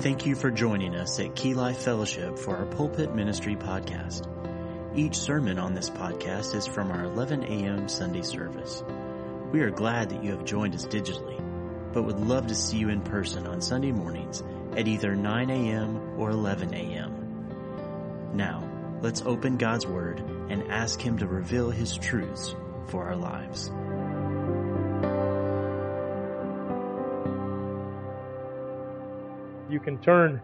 Thank you for joining us at Key Life Fellowship for our Pulpit Ministry podcast. Each sermon on this podcast is from our 11 a.m. Sunday service. We are glad that you have joined us digitally, but would love to see you in person on Sunday mornings at either 9 a.m. or 11 a.m. Now, let's open God's Word and ask Him to reveal His truths for our lives. You can turn,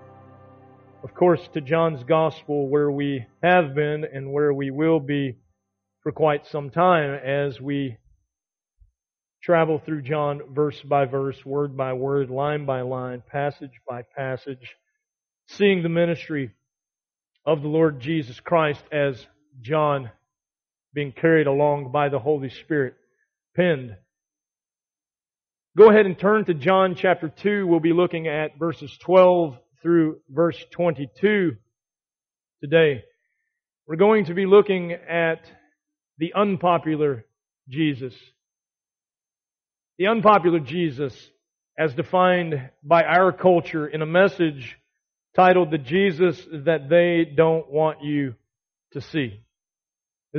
of course, to John's Gospel where we have been and where we will be for quite some time as we travel through John verse by verse, word by word, line by line, passage by passage, seeing the ministry of the Lord Jesus Christ as John being carried along by the Holy Spirit, penned Go ahead and turn to John chapter 2. We'll be looking at verses 12 through verse 22 today. We're going to be looking at the unpopular Jesus. The unpopular Jesus as defined by our culture in a message titled The Jesus That They Don't Want You to See.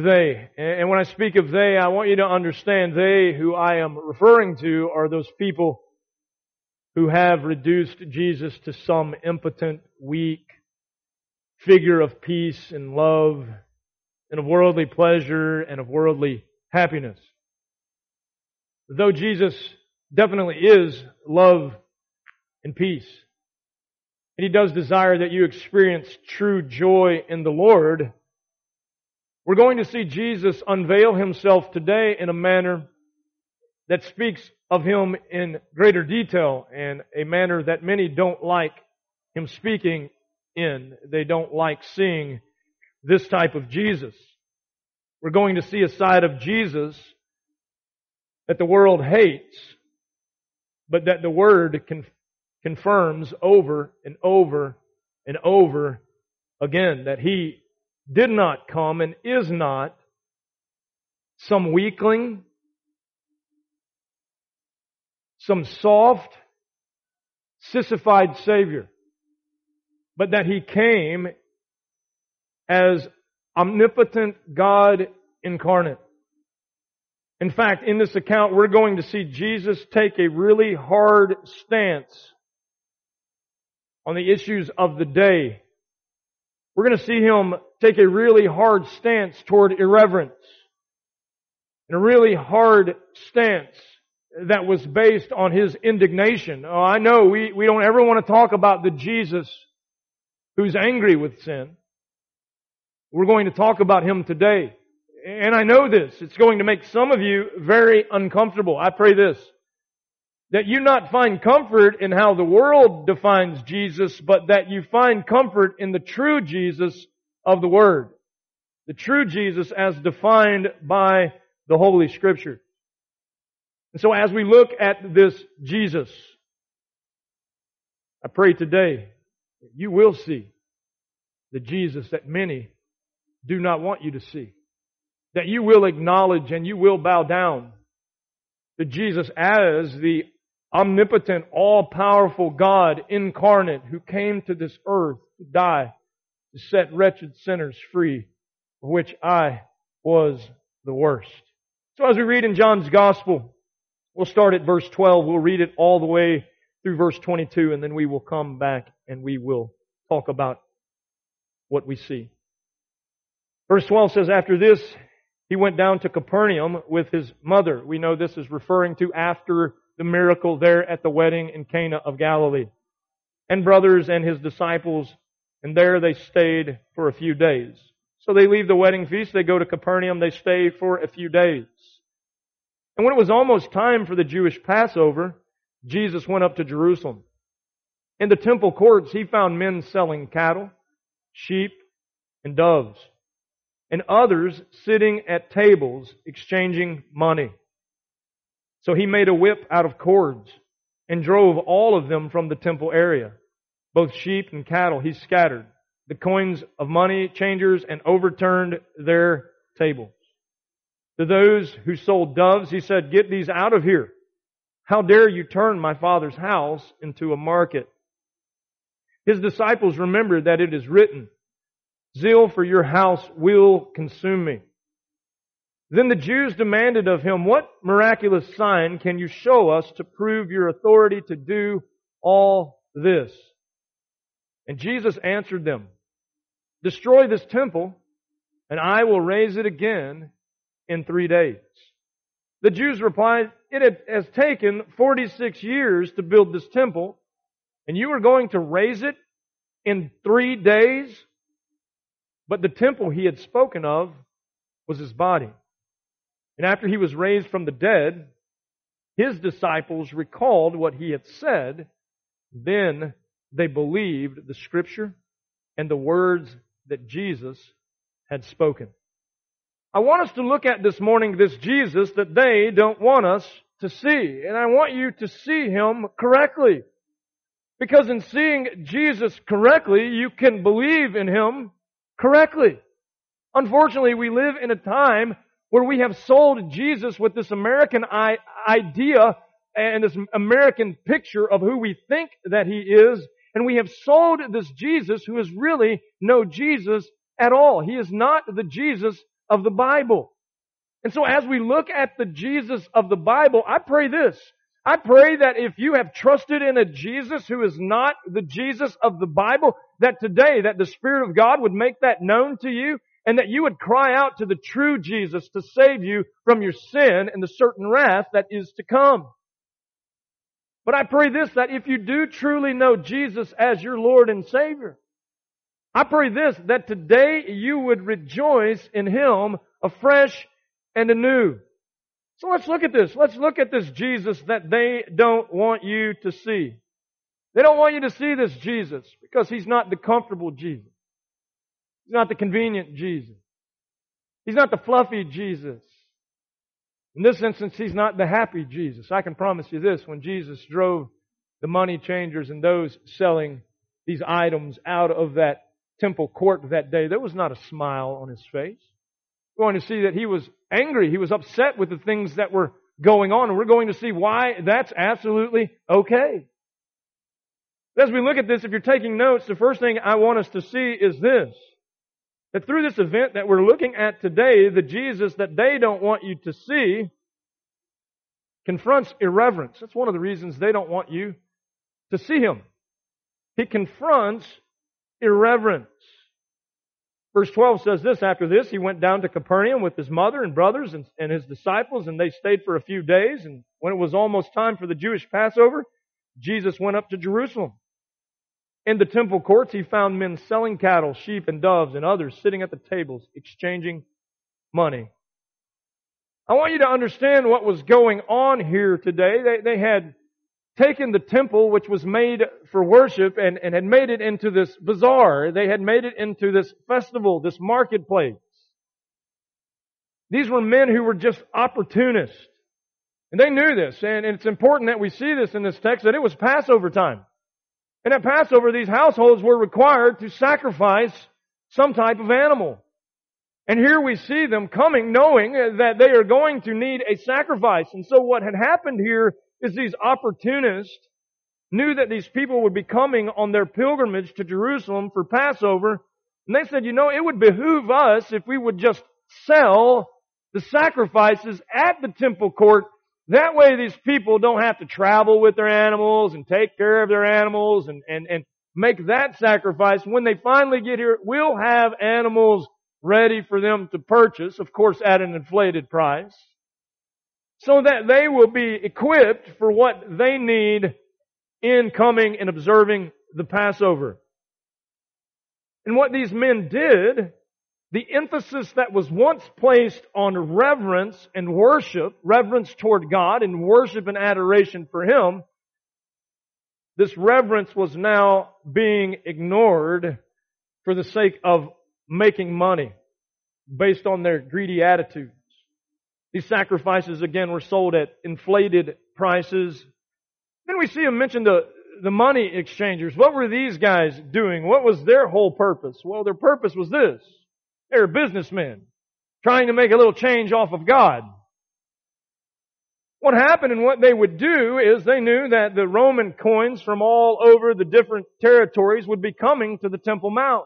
They. And when I speak of they, I want you to understand they who I am referring to are those people who have reduced Jesus to some impotent, weak figure of peace and love and of worldly pleasure and of worldly happiness. Though Jesus definitely is love and peace, and He does desire that you experience true joy in the Lord, we're going to see Jesus unveil himself today in a manner that speaks of him in greater detail and a manner that many don't like him speaking in. They don't like seeing this type of Jesus. We're going to see a side of Jesus that the world hates, but that the Word con- confirms over and over and over again that He did not come and is not some weakling, some soft, sissified Savior, but that He came as omnipotent God incarnate. In fact, in this account, we're going to see Jesus take a really hard stance on the issues of the day we're going to see him take a really hard stance toward irreverence. And a really hard stance that was based on his indignation. Oh, I know we, we don't ever want to talk about the Jesus who's angry with sin. We're going to talk about him today. And I know this. It's going to make some of you very uncomfortable. I pray this that you not find comfort in how the world defines Jesus, but that you find comfort in the true Jesus of the Word. The true Jesus as defined by the Holy Scripture. And so as we look at this Jesus, I pray today that you will see the Jesus that many do not want you to see. That you will acknowledge and you will bow down to Jesus as the omnipotent, all-powerful God incarnate who came to this earth to die to set wretched sinners free, of which I was the worst. So as we read in John's Gospel, we'll start at verse 12. We'll read it all the way through verse 22 and then we will come back and we will talk about what we see. Verse 12 says, After this, he went down to Capernaum with his mother. We know this is referring to after the miracle there at the wedding in Cana of Galilee. And brothers and his disciples, and there they stayed for a few days. So they leave the wedding feast, they go to Capernaum, they stay for a few days. And when it was almost time for the Jewish Passover, Jesus went up to Jerusalem. In the temple courts, he found men selling cattle, sheep, and doves, and others sitting at tables exchanging money. So he made a whip out of cords and drove all of them from the temple area. Both sheep and cattle he scattered, the coins of money changers and overturned their tables. To those who sold doves, he said, get these out of here. How dare you turn my father's house into a market? His disciples remembered that it is written, Zeal for your house will consume me. Then the Jews demanded of him, What miraculous sign can you show us to prove your authority to do all this? And Jesus answered them, Destroy this temple, and I will raise it again in three days. The Jews replied, It has taken 46 years to build this temple, and you are going to raise it in three days? But the temple he had spoken of was his body. And after he was raised from the dead, his disciples recalled what he had said. Then they believed the scripture and the words that Jesus had spoken. I want us to look at this morning this Jesus that they don't want us to see. And I want you to see him correctly. Because in seeing Jesus correctly, you can believe in him correctly. Unfortunately, we live in a time where we have sold Jesus with this American idea and this American picture of who we think that he is, and we have sold this Jesus who is really no Jesus at all. He is not the Jesus of the Bible. And so as we look at the Jesus of the Bible, I pray this. I pray that if you have trusted in a Jesus who is not the Jesus of the Bible, that today, that the Spirit of God would make that known to you and that you would cry out to the true Jesus to save you from your sin and the certain wrath that is to come. But I pray this, that if you do truly know Jesus as your Lord and Savior, I pray this, that today you would rejoice in Him afresh and anew. So let's look at this. Let's look at this Jesus that they don't want you to see. They don't want you to see this Jesus because He's not the comfortable Jesus. He's not the convenient Jesus. He's not the fluffy Jesus. In this instance, he's not the happy Jesus. I can promise you this, when Jesus drove the money changers and those selling these items out of that temple court that day, there was not a smile on his face. We're going to see that he was angry. He was upset with the things that were going on. And we're going to see why that's absolutely okay. As we look at this, if you're taking notes, the first thing I want us to see is this. That through this event that we're looking at today, the Jesus that they don't want you to see confronts irreverence. That's one of the reasons they don't want you to see him. He confronts irreverence. Verse 12 says this, after this, he went down to Capernaum with his mother and brothers and, and his disciples, and they stayed for a few days. And when it was almost time for the Jewish Passover, Jesus went up to Jerusalem. In the temple courts, he found men selling cattle, sheep, and doves, and others sitting at the tables exchanging money. I want you to understand what was going on here today. They, they had taken the temple, which was made for worship, and, and had made it into this bazaar. They had made it into this festival, this marketplace. These were men who were just opportunists. And they knew this, and it's important that we see this in this text, that it was Passover time. And at Passover, these households were required to sacrifice some type of animal. And here we see them coming knowing that they are going to need a sacrifice. And so what had happened here is these opportunists knew that these people would be coming on their pilgrimage to Jerusalem for Passover. And they said, you know, it would behoove us if we would just sell the sacrifices at the temple court that way these people don't have to travel with their animals and take care of their animals and, and, and make that sacrifice. When they finally get here, we'll have animals ready for them to purchase, of course at an inflated price, so that they will be equipped for what they need in coming and observing the Passover. And what these men did the emphasis that was once placed on reverence and worship, reverence toward God and worship and adoration for Him, this reverence was now being ignored for the sake of making money based on their greedy attitudes. These sacrifices again were sold at inflated prices. Then we see him mention the, the money exchangers. What were these guys doing? What was their whole purpose? Well, their purpose was this. They were businessmen trying to make a little change off of God. What happened and what they would do is they knew that the Roman coins from all over the different territories would be coming to the Temple Mount.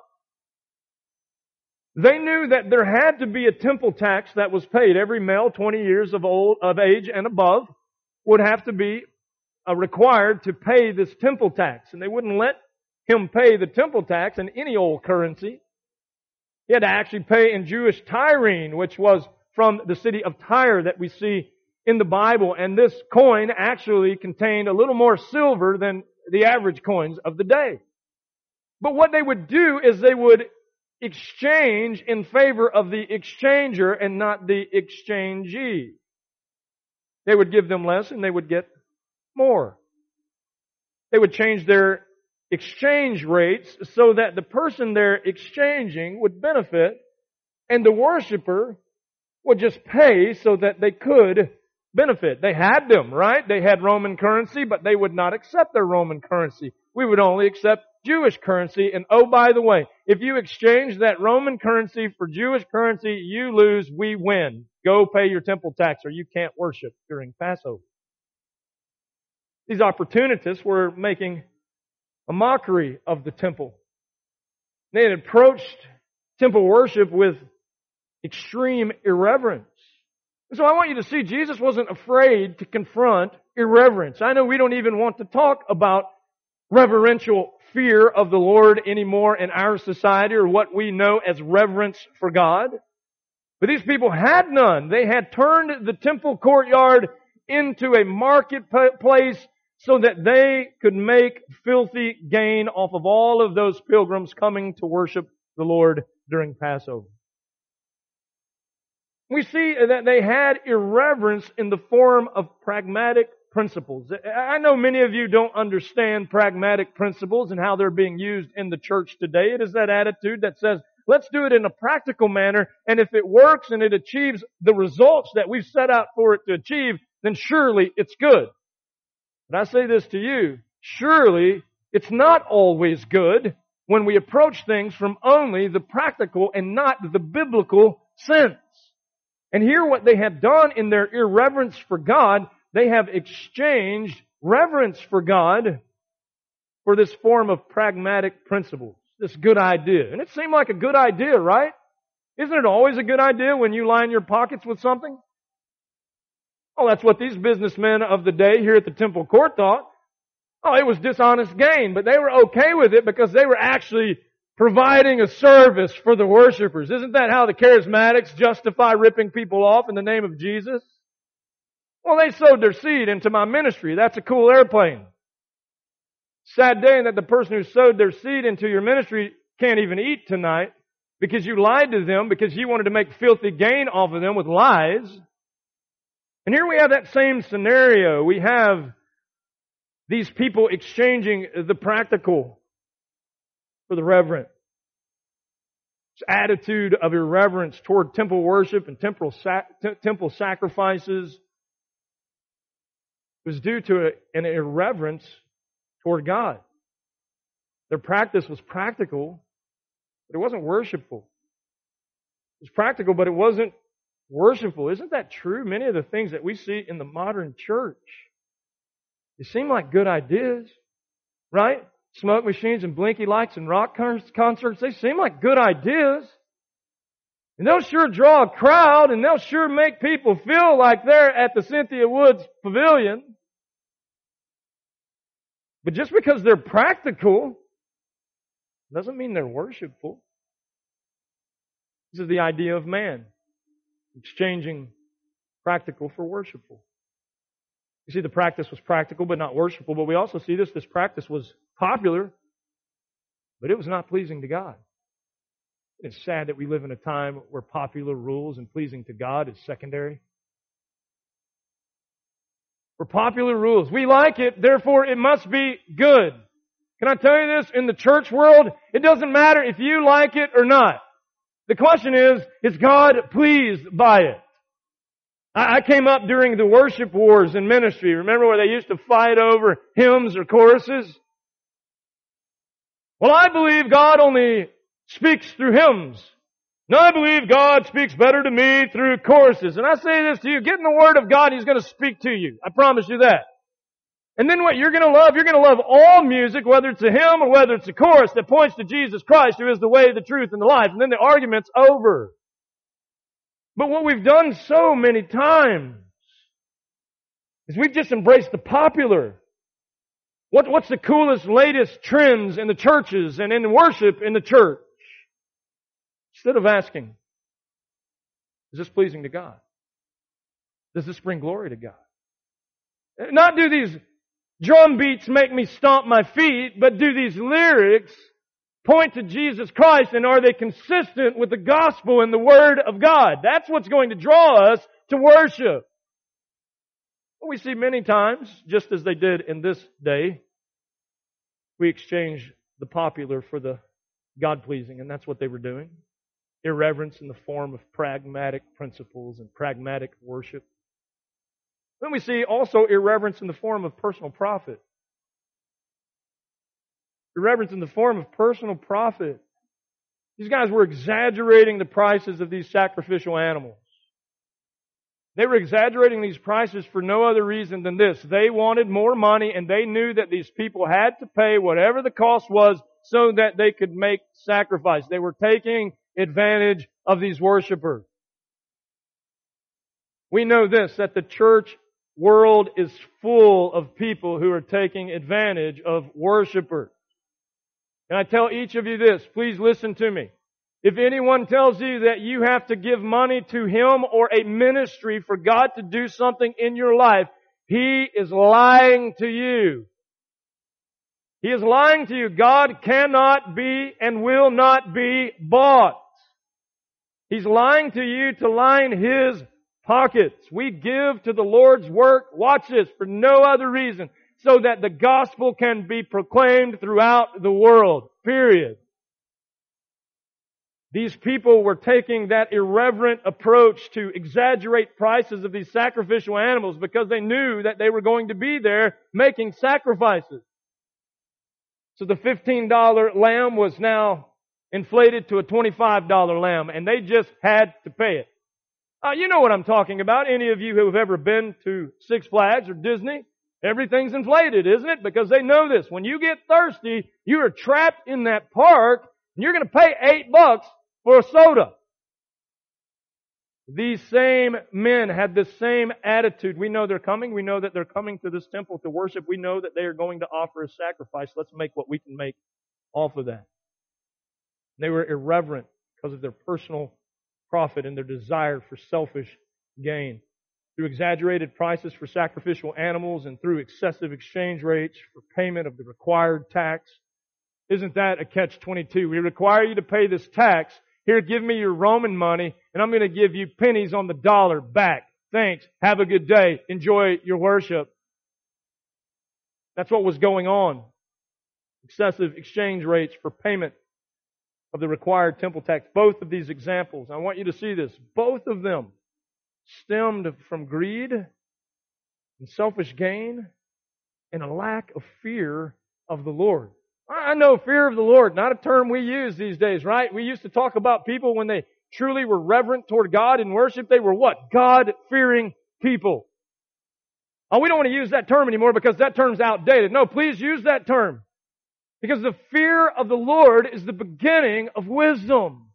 They knew that there had to be a temple tax that was paid. Every male 20 years of old, of age and above would have to be uh, required to pay this temple tax. And they wouldn't let him pay the temple tax in any old currency. He had to actually pay in Jewish Tyrian, which was from the city of Tyre that we see in the Bible. And this coin actually contained a little more silver than the average coins of the day. But what they would do is they would exchange in favor of the exchanger and not the exchangee. They would give them less and they would get more. They would change their exchange rates so that the person they're exchanging would benefit and the worshiper would just pay so that they could benefit. They had them, right? They had Roman currency, but they would not accept their Roman currency. We would only accept Jewish currency. And oh, by the way, if you exchange that Roman currency for Jewish currency, you lose, we win. Go pay your temple tax or you can't worship during Passover. These opportunists were making a mockery of the temple. They had approached temple worship with extreme irreverence. And so I want you to see Jesus wasn't afraid to confront irreverence. I know we don't even want to talk about reverential fear of the Lord anymore in our society or what we know as reverence for God. But these people had none. They had turned the temple courtyard into a marketplace so that they could make filthy gain off of all of those pilgrims coming to worship the Lord during Passover. We see that they had irreverence in the form of pragmatic principles. I know many of you don't understand pragmatic principles and how they're being used in the church today. It is that attitude that says, let's do it in a practical manner, and if it works and it achieves the results that we've set out for it to achieve, then surely it's good. But I say this to you, surely it's not always good when we approach things from only the practical and not the biblical sense. And here what they have done in their irreverence for God they have exchanged reverence for God for this form of pragmatic principles, this good idea. And it seemed like a good idea, right? Isn't it always a good idea when you line your pockets with something? Oh, that's what these businessmen of the day here at the temple court thought. Oh, it was dishonest gain, but they were okay with it because they were actually providing a service for the worshipers. Isn't that how the charismatics justify ripping people off in the name of Jesus? Well, they sowed their seed into my ministry. That's a cool airplane. Sad day that the person who sowed their seed into your ministry can't even eat tonight because you lied to them because you wanted to make filthy gain off of them with lies. And here we have that same scenario. We have these people exchanging the practical for the reverent. This attitude of irreverence toward temple worship and temple, sac- temple sacrifices was due to an irreverence toward God. Their practice was practical, but it wasn't worshipful. It was practical, but it wasn't worshipful. Isn't that true? Many of the things that we see in the modern church, they seem like good ideas, right? Smoke machines and blinky lights and rock concerts, they seem like good ideas. And they'll sure draw a crowd and they'll sure make people feel like they're at the Cynthia Woods Pavilion. But just because they're practical doesn't mean they're worshipful. This is the idea of man exchanging practical for worshipful. You see, the practice was practical but not worshipful, but we also see this this practice was popular, but it was not pleasing to God. It's sad that we live in a time where popular rules and pleasing to God is secondary. For popular rules. We like it, therefore it must be good. Can I tell you this? In the church world, it doesn't matter if you like it or not. The question is, is God pleased by it? I came up during the worship wars in ministry. Remember where they used to fight over hymns or choruses? Well, I believe God only speaks through hymns, No, I believe God speaks better to me through choruses. And I say this to you, get in the Word of God, He's going to speak to you. I promise you that. And then what you're going to love, you're going to love all music, whether it's a hymn or whether it's a chorus that points to Jesus Christ, who is the way, the truth, and the life. And then the argument's over. But what we've done so many times is we've just embraced the popular. What, what's the coolest, latest trends in the churches and in worship in the church? Instead of asking, is this pleasing to God? Does this bring glory to God? Not do these drum beats make me stomp my feet, but do these lyrics point to Jesus Christ and are they consistent with the gospel and the word of God? That's what's going to draw us to worship. We see many times, just as they did in this day, we exchange the popular for the God pleasing, and that's what they were doing. Irreverence in the form of pragmatic principles and pragmatic worship. Then we see also irreverence in the form of personal profit. Irreverence in the form of personal profit. These guys were exaggerating the prices of these sacrificial animals. They were exaggerating these prices for no other reason than this. They wanted more money and they knew that these people had to pay whatever the cost was so that they could make sacrifice. They were taking advantage of these worshipers. We know this, that the church world is full of people who are taking advantage of worshipers. And I tell each of you this, please listen to me. If anyone tells you that you have to give money to him or a ministry for God to do something in your life, he is lying to you. He is lying to you. God cannot be and will not be bought. He's lying to you to line his pockets. We give to the Lord's work, watch this, for no other reason so that the gospel can be proclaimed throughout the world. Period. These people were taking that irreverent approach to exaggerate prices of these sacrificial animals because they knew that they were going to be there making sacrifices. So the $15 lamb was now inflated to a $25 lamb and they just had to pay it. Uh, you know what I'm talking about. Any of you who have ever been to Six Flags or Disney, Everything's inflated, isn't it? Because they know this. When you get thirsty, you are trapped in that park and you're going to pay eight bucks for a soda. These same men had the same attitude. We know they're coming. We know that they're coming to this temple to worship. We know that they are going to offer a sacrifice. Let's make what we can make off of that. They were irreverent because of their personal profit and their desire for selfish gain through exaggerated prices for sacrificial animals and through excessive exchange rates for payment of the required tax. Isn't that a catch 22? We require you to pay this tax. Here, give me your Roman money and I'm going to give you pennies on the dollar back. Thanks. Have a good day. Enjoy your worship. That's what was going on. Excessive exchange rates for payment of the required temple tax. Both of these examples, I want you to see this. Both of them stemmed from greed and selfish gain and a lack of fear of the Lord. I know fear of the Lord, not a term we use these days, right? We used to talk about people when they truly were reverent toward God in worship. They were what? God-fearing people. Oh, we don't want to use that term anymore because that term's outdated. No, please use that term. Because the fear of the Lord is the beginning of wisdom.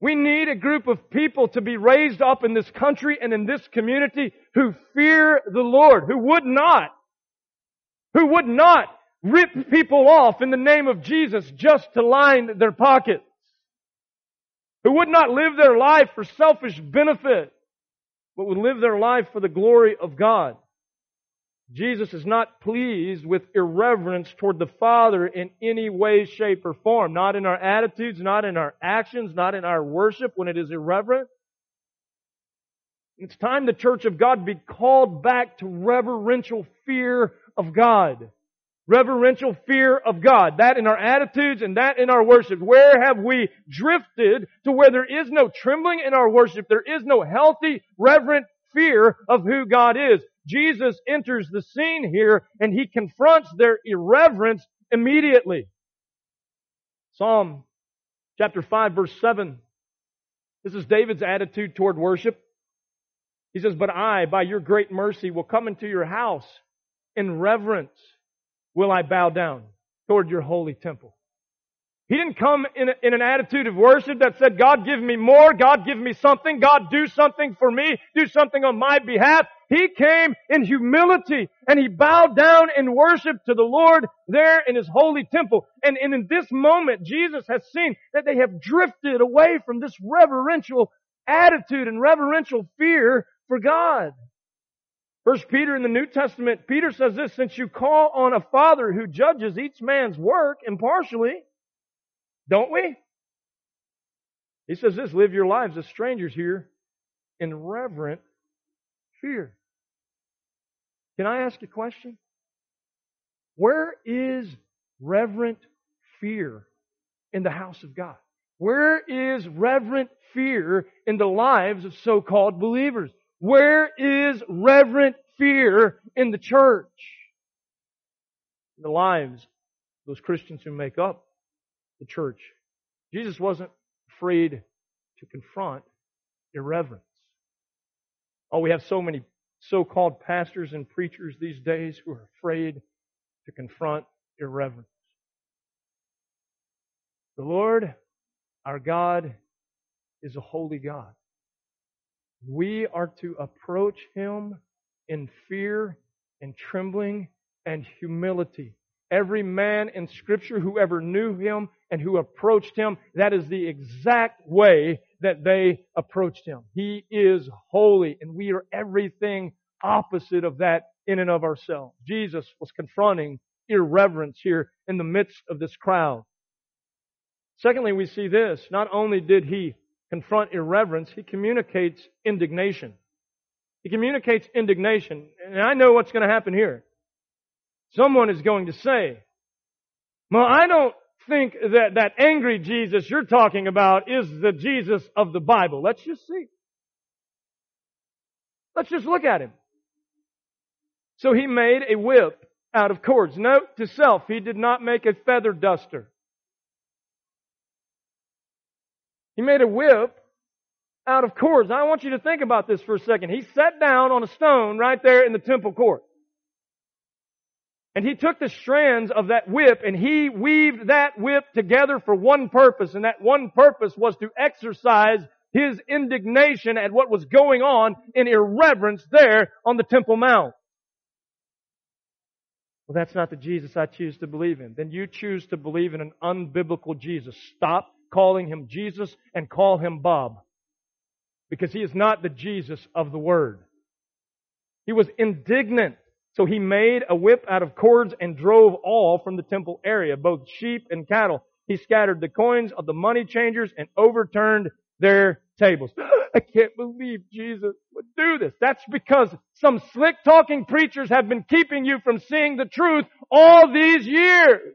We need a group of people to be raised up in this country and in this community who fear the Lord, who would not, who would not rip people off in the name of Jesus just to line their pockets, who would not live their life for selfish benefit, but would live their life for the glory of God. Jesus is not pleased with irreverence toward the Father in any way, shape, or form. Not in our attitudes, not in our actions, not in our worship when it is irreverent. It's time the church of God be called back to reverential fear of God. Reverential fear of God. That in our attitudes and that in our worship. Where have we drifted to where there is no trembling in our worship? There is no healthy, reverent fear of who God is. Jesus enters the scene here and he confronts their irreverence immediately. Psalm Chapter 5 verse 7. This is David's attitude toward worship. He says, But I, by your great mercy, will come into your house. In reverence will I bow down toward your holy temple. He didn't come in, a, in an attitude of worship that said, God give me more, God give me something, God do something for me, do something on my behalf. He came in humility and he bowed down in worship to the Lord there in his holy temple. And, and in this moment, Jesus has seen that they have drifted away from this reverential attitude and reverential fear for God. First Peter in the New Testament, Peter says this, since you call on a father who judges each man's work impartially, don't we? He says this, live your lives as strangers here in reverent fear. Can I ask a question? Where is reverent fear in the house of God? Where is reverent fear in the lives of so-called believers? Where is reverent fear in the church? In the lives of those Christians who make up the church. Jesus wasn't afraid to confront irreverence. Oh, we have so many so-called pastors and preachers these days who are afraid to confront irreverence. The Lord, our God, is a holy God. We are to approach Him in fear and trembling and humility. Every man in Scripture who ever knew Him and who approached Him, that is the exact way that they approached Him. He is holy, and we are everything opposite of that in and of ourselves. Jesus was confronting irreverence here in the midst of this crowd. Secondly, we see this. Not only did He confront irreverence, He communicates indignation. He communicates indignation. And I know what's going to happen here. Someone is going to say, well, I don't think that that angry Jesus you're talking about is the Jesus of the Bible. Let's just see. Let's just look at him. So he made a whip out of cords. Note to self, he did not make a feather duster. He made a whip out of cords. I want you to think about this for a second. He sat down on a stone right there in the temple court. And he took the strands of that whip and he weaved that whip together for one purpose. And that one purpose was to exercise his indignation at what was going on in irreverence there on the Temple Mount. Well, that's not the Jesus I choose to believe in. Then you choose to believe in an unbiblical Jesus. Stop calling him Jesus and call him Bob. Because he is not the Jesus of the Word. He was indignant so he made a whip out of cords and drove all from the temple area, both sheep and cattle. He scattered the coins of the money changers and overturned their tables. I can't believe Jesus would do this. That's because some slick talking preachers have been keeping you from seeing the truth all these years.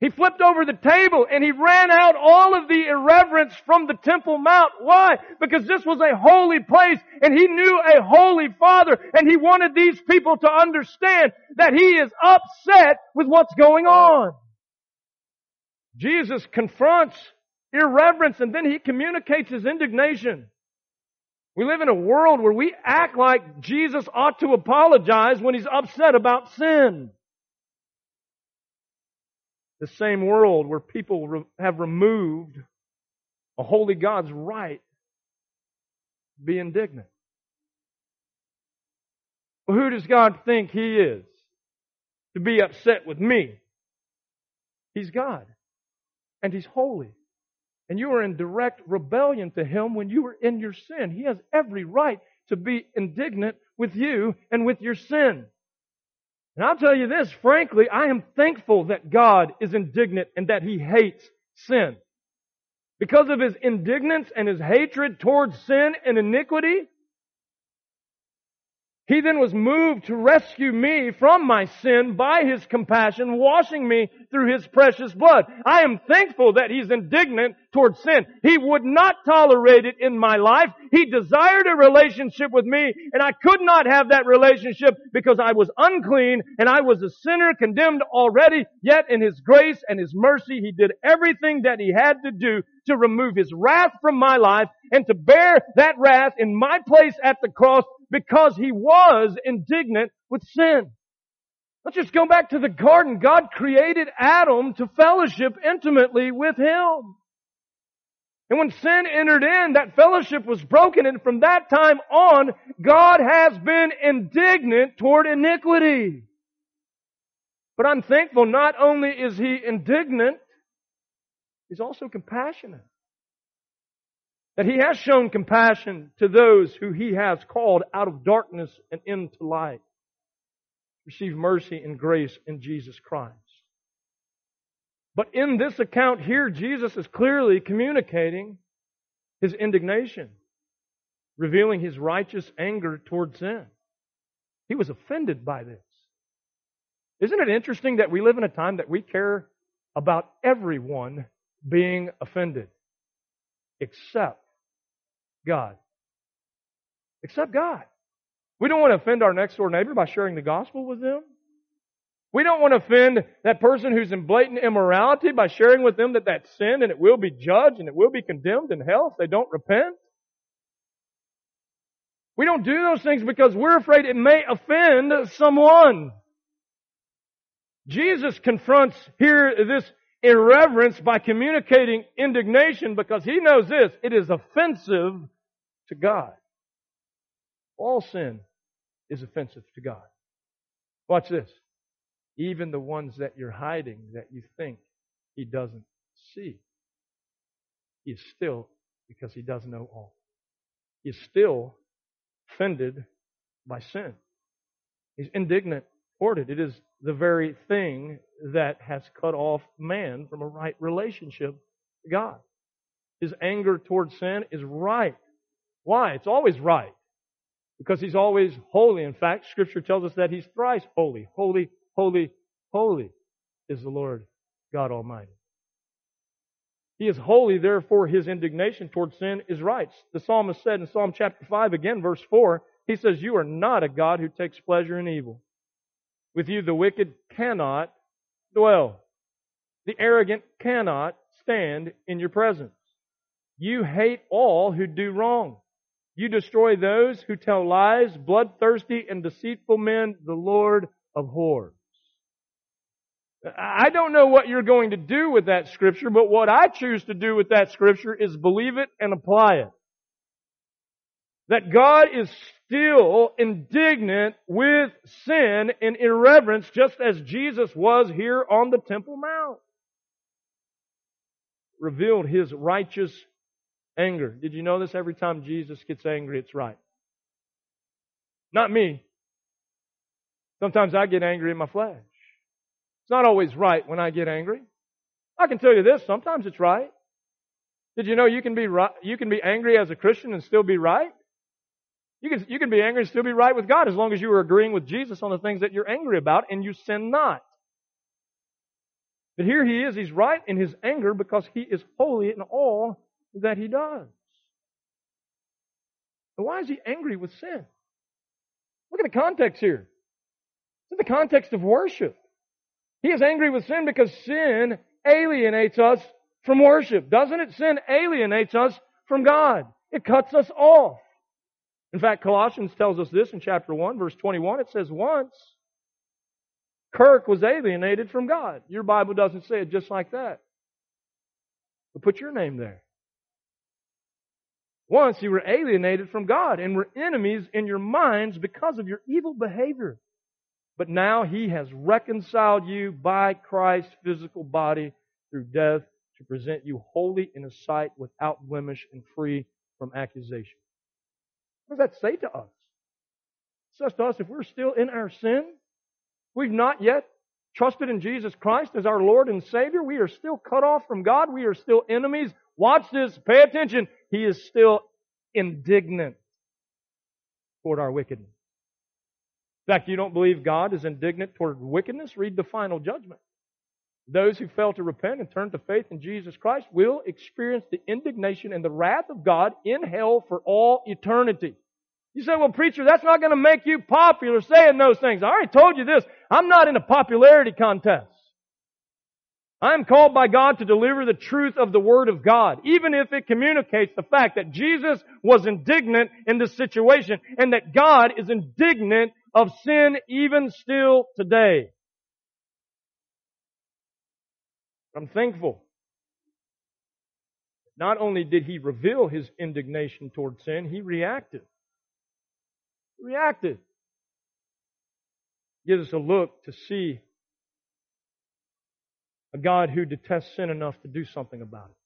He flipped over the table and he ran out all of the irreverence from the Temple Mount. Why? Because this was a holy place and he knew a holy father and he wanted these people to understand that he is upset with what's going on. Jesus confronts irreverence and then he communicates his indignation. We live in a world where we act like Jesus ought to apologize when he's upset about sin the same world where people re- have removed a holy God's right to be indignant. Well, who does God think He is to be upset with me? He's God. And He's holy. And you are in direct rebellion to Him when you are in your sin. He has every right to be indignant with you and with your sin. And I'll tell you this, frankly, I am thankful that God is indignant and that He hates sin. Because of His indignance and His hatred towards sin and iniquity, He then was moved to rescue me from my sin by His compassion, washing me through His precious blood. I am thankful that He's indignant towards sin. He would not tolerate it in my life. He desired a relationship with me, and I could not have that relationship because I was unclean and I was a sinner condemned already. Yet in His grace and His mercy, He did everything that He had to do to remove His wrath from my life and to bear that wrath in my place at the cross because he was indignant with sin. Let's just go back to the garden. God created Adam to fellowship intimately with him. And when sin entered in, that fellowship was broken, and from that time on, God has been indignant toward iniquity. But I'm thankful not only is he indignant, he's also compassionate that he has shown compassion to those who he has called out of darkness and into light. Receive mercy and grace in Jesus Christ. But in this account here, Jesus is clearly communicating his indignation, revealing his righteous anger toward sin. He was offended by this. Isn't it interesting that we live in a time that we care about everyone being offended except God. Except God. We don't want to offend our next door neighbor by sharing the gospel with them. We don't want to offend that person who's in blatant immorality by sharing with them that that's sin and it will be judged and it will be condemned in hell if they don't repent. We don't do those things because we're afraid it may offend someone. Jesus confronts here this irreverence by communicating indignation because he knows this. It is offensive to God. All sin is offensive to God. Watch this. Even the ones that you're hiding that you think he doesn't see. He is still, because he does know all. Is still offended by sin. He's indignant toward it. It is the very thing that has cut off man from a right relationship to God. His anger toward sin is right. Why? It's always right. Because he's always holy. In fact, scripture tells us that he's thrice holy. Holy, holy, holy is the Lord God Almighty. He is holy, therefore his indignation toward sin is right. The psalmist said in Psalm chapter 5, again, verse 4, he says, You are not a God who takes pleasure in evil. With you the wicked cannot dwell. The arrogant cannot stand in your presence. You hate all who do wrong. You destroy those who tell lies, bloodthirsty and deceitful men, the Lord abhors. I don't know what you're going to do with that scripture, but what I choose to do with that scripture is believe it and apply it. That God is still indignant with sin and irreverence just as Jesus was here on the Temple Mount. Revealed His righteous anger. Did you know this? Every time Jesus gets angry, it's right. Not me. Sometimes I get angry in my flesh. It's not always right when I get angry. I can tell you this, sometimes it's right. Did you know you can be right, you can be angry as a Christian and still be right? You can, you can be angry and still be right with God as long as you are agreeing with Jesus on the things that you're angry about and you sin not. But here he is, he's right in his anger because he is holy in all that he does. But why is he angry with sin? Look at the context here. It's in the context of worship. He is angry with sin because sin alienates us from worship. Doesn't it? Sin alienates us from God. It cuts us off. In fact, Colossians tells us this in chapter 1, verse 21. It says, Once Kirk was alienated from God. Your Bible doesn't say it just like that. But put your name there. Once you were alienated from God and were enemies in your minds because of your evil behavior. But now He has reconciled you by Christ's physical body through death to present you holy in His sight without blemish and free from accusation. What does that say to us? It says to us if we're still in our sin, we've not yet trusted in Jesus Christ as our Lord and Savior, we are still cut off from God, we are still enemies. Watch this, pay attention. He is still indignant toward our wickedness. In fact, you don't believe God is indignant toward wickedness? Read the final judgment. Those who fail to repent and turn to faith in Jesus Christ will experience the indignation and the wrath of God in hell for all eternity. You say, well, preacher, that's not going to make you popular saying those things. I already told you this. I'm not in a popularity contest. I am called by God to deliver the truth of the Word of God, even if it communicates the fact that Jesus was indignant in this situation and that God is indignant of sin even still today. I'm thankful. Not only did he reveal his indignation toward sin, he reacted. He reacted. Gives us a look to see a God who detests sin enough to do something about it.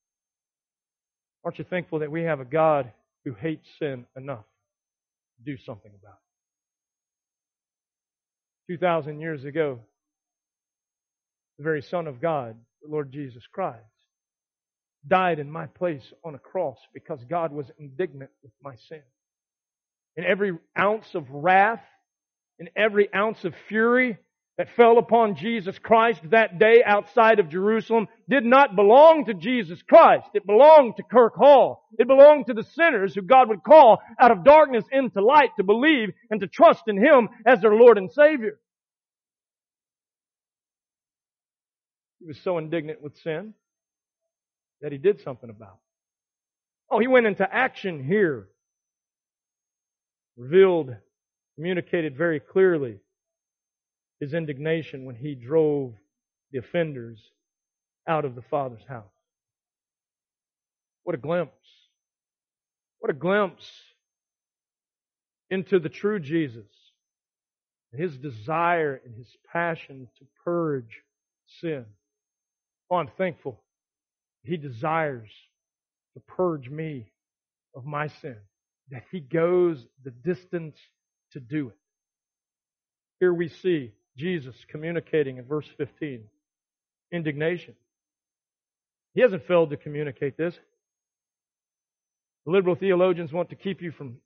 Aren't you thankful that we have a God who hates sin enough to do something about it? 2,000 years ago, the very Son of God, the Lord Jesus Christ, died in my place on a cross because God was indignant with my sin. And every ounce of wrath and every ounce of fury that fell upon Jesus Christ that day outside of Jerusalem did not belong to Jesus Christ. It belonged to Kirk Hall. It belonged to the sinners who God would call out of darkness into light to believe and to trust in Him as their Lord and Savior. He was so indignant with sin that he did something about it. Oh, he went into action here. Revealed, communicated very clearly his indignation when he drove the offenders out of the Father's house. What a glimpse. What a glimpse into the true Jesus. His desire and his passion to purge sin. Oh, I'm thankful. He desires to purge me of my sin. That he goes the distance to do it. Here we see Jesus communicating in verse 15 indignation. He hasn't failed to communicate this. The liberal theologians want to keep you from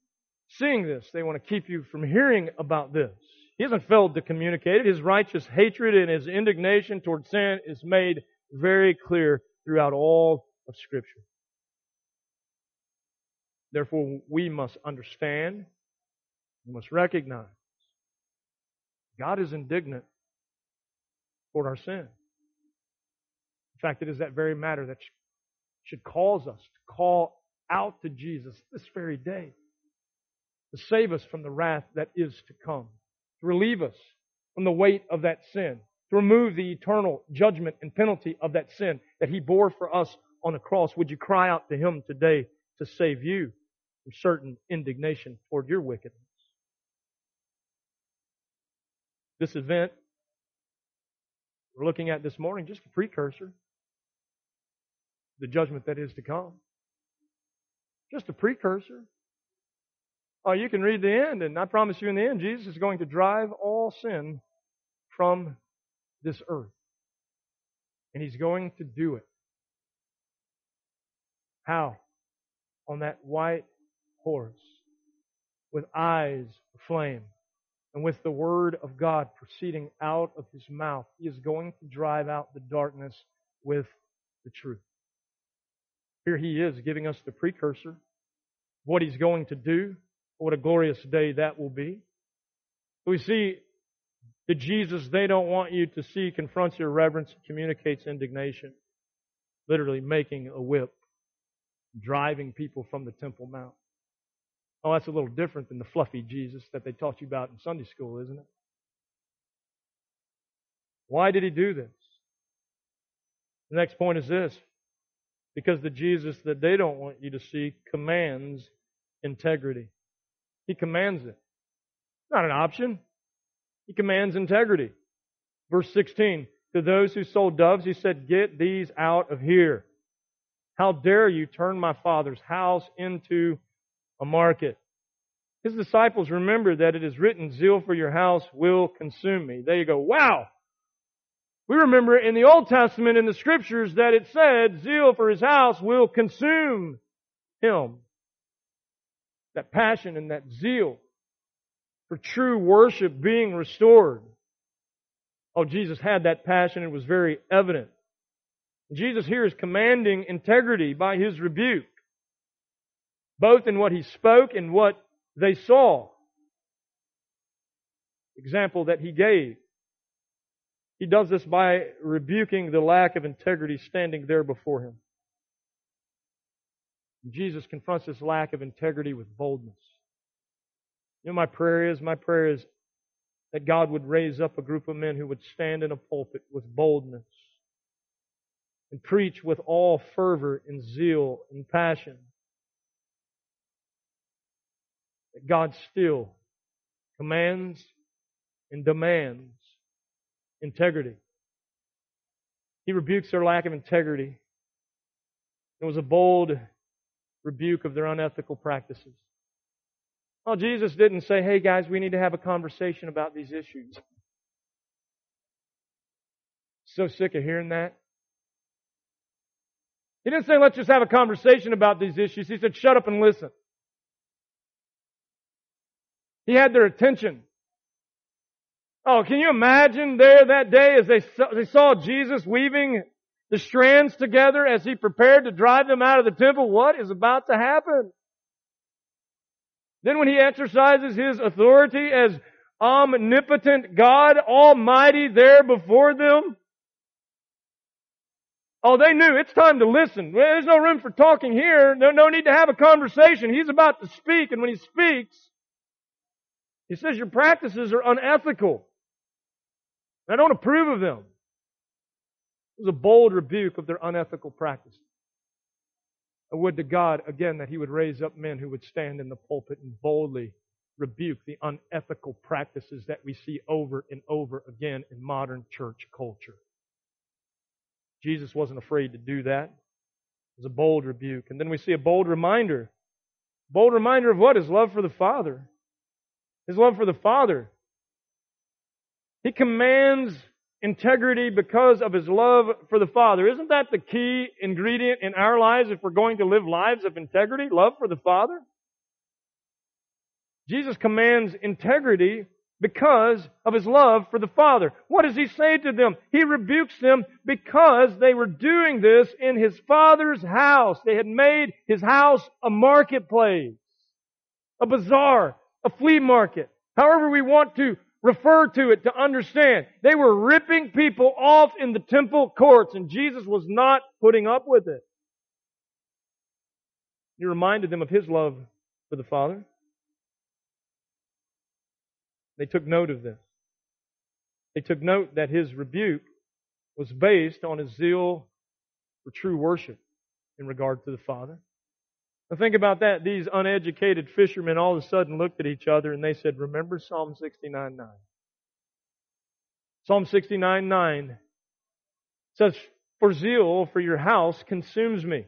seeing this. They want to keep you from hearing about this. He hasn't failed to communicate it. His righteous hatred and his indignation toward sin is made very clear throughout all of Scripture. Therefore, we must understand, we must recognize God is indignant toward our sin. In fact, it is that very matter that should cause us to call out to Jesus this very day to save us from the wrath that is to come, to relieve us from the weight of that sin, to remove the eternal judgment and penalty of that sin that He bore for us on the cross. Would you cry out to Him today to save you from certain indignation toward your wickedness? This event we're looking at this morning, just a precursor, the judgment that is to come. Just a precursor. Oh, you can read the end, and I promise you in the end, Jesus is going to drive all sin from this earth. And he's going to do it. How? On that white horse with eyes aflame and with the word of God proceeding out of his mouth, he is going to drive out the darkness with the truth. Here he is giving us the precursor, what he's going to do, what a glorious day that will be. We see the Jesus they don't want you to see confronts your reverence, communicates indignation, literally making a whip, driving people from the Temple Mount. Oh, that's a little different than the fluffy Jesus that they taught you about in Sunday school, isn't it? Why did he do this? The next point is this because the Jesus that they don't want you to see commands integrity. He commands it. Not an option. He commands integrity. Verse 16, to those who sold doves, he said, Get these out of here. How dare you turn my father's house into a market? His disciples remember that it is written, Zeal for your house will consume me. There you go. Wow! We remember in the Old Testament in the scriptures that it said, Zeal for his house will consume him. That passion and that zeal for true worship being restored. Oh, Jesus had that passion. It was very evident. Jesus here is commanding integrity by his rebuke, both in what he spoke and what they saw. Example that he gave. He does this by rebuking the lack of integrity standing there before him. Jesus confronts this lack of integrity with boldness. You know, my prayer is, my prayer is that God would raise up a group of men who would stand in a pulpit with boldness and preach with all fervor and zeal and passion. That God still commands and demands integrity. He rebukes their lack of integrity. It was a bold rebuke of their unethical practices. Well, Jesus didn't say, hey guys, we need to have a conversation about these issues. So sick of hearing that. He didn't say, let's just have a conversation about these issues. He said, shut up and listen. He had their attention. Oh, can you imagine there that day as they saw, they saw Jesus weaving the strands together as he prepared to drive them out of the temple? What is about to happen? Then when he exercises his authority as omnipotent God, almighty there before them, Oh, they knew it's time to listen. There's no room for talking here. No, no need to have a conversation. He's about to speak, and when he speaks, he says your practices are unethical. I don't approve of them. It was a bold rebuke of their unethical practices. I would to God, again, that He would raise up men who would stand in the pulpit and boldly rebuke the unethical practices that we see over and over again in modern church culture. Jesus wasn't afraid to do that. It was a bold rebuke. And then we see a bold reminder. Bold reminder of what? His love for the Father. His love for the Father. He commands integrity because of his love for the Father. Isn't that the key ingredient in our lives if we're going to live lives of integrity? Love for the Father? Jesus commands integrity because of his love for the Father. What does he say to them? He rebukes them because they were doing this in his Father's house. They had made his house a marketplace, a bazaar, a flea market. However we want to refer to it to understand. They were ripping people off in the temple courts and Jesus was not putting up with it. He reminded them of his love for the Father. They took note of this. They took note that his rebuke was based on his zeal for true worship in regard to the Father. Now think about that. These uneducated fishermen all of a sudden looked at each other and they said, remember Psalm 69 9. Psalm 69 9 says, For zeal for your house consumes me,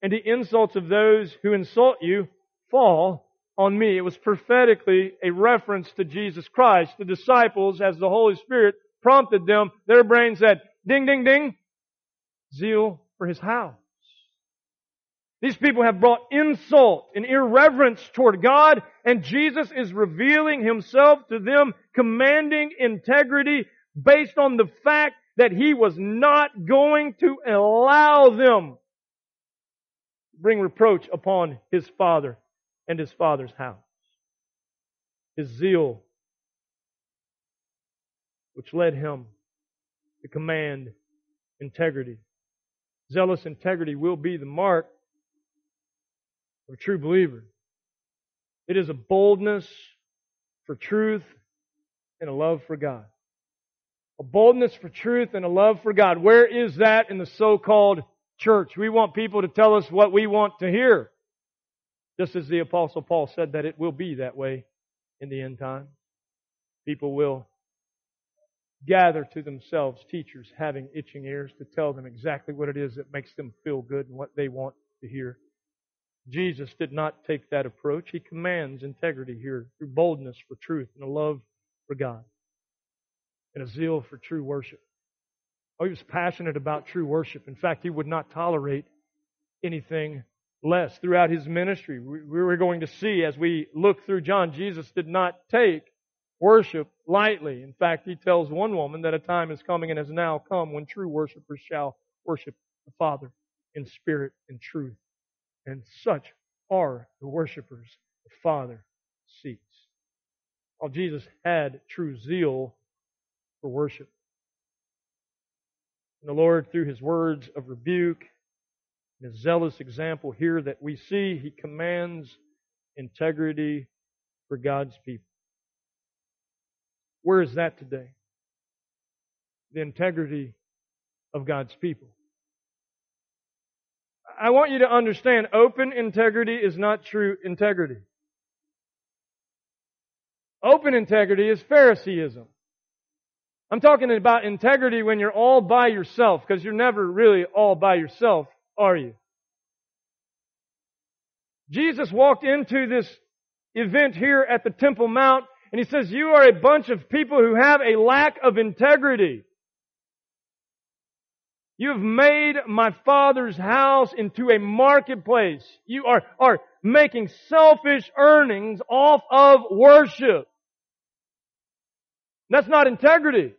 and the insults of those who insult you fall on me. It was prophetically a reference to Jesus Christ. The disciples, as the Holy Spirit prompted them, their brain said, ding, ding, ding, zeal for his house. These people have brought insult and irreverence toward God, and Jesus is revealing himself to them, commanding integrity based on the fact that he was not going to allow them to bring reproach upon his father and his father's house. His zeal, which led him to command integrity. Zealous integrity will be the mark of a true believer. It is a boldness for truth and a love for God. A boldness for truth and a love for God. Where is that in the so-called church? We want people to tell us what we want to hear. Just as the apostle Paul said that it will be that way in the end time. People will gather to themselves teachers having itching ears to tell them exactly what it is that makes them feel good and what they want to hear. Jesus did not take that approach. He commands integrity here through boldness for truth and a love for God and a zeal for true worship. Oh, he was passionate about true worship. In fact, he would not tolerate anything less throughout his ministry. We, we're going to see as we look through John, Jesus did not take worship lightly. In fact, he tells one woman that a time is coming and has now come when true worshipers shall worship the Father in spirit and truth. And such are the worshipers the Father seeks. While Jesus had true zeal for worship. And the Lord, through his words of rebuke and his zealous example here that we see, he commands integrity for God's people. Where is that today? The integrity of God's people. I want you to understand open integrity is not true integrity. Open integrity is Phariseeism. I'm talking about integrity when you're all by yourself, because you're never really all by yourself, are you? Jesus walked into this event here at the Temple Mount, and he says, you are a bunch of people who have a lack of integrity. You have made my father's house into a marketplace. You are, are making selfish earnings off of worship. That's not integrity.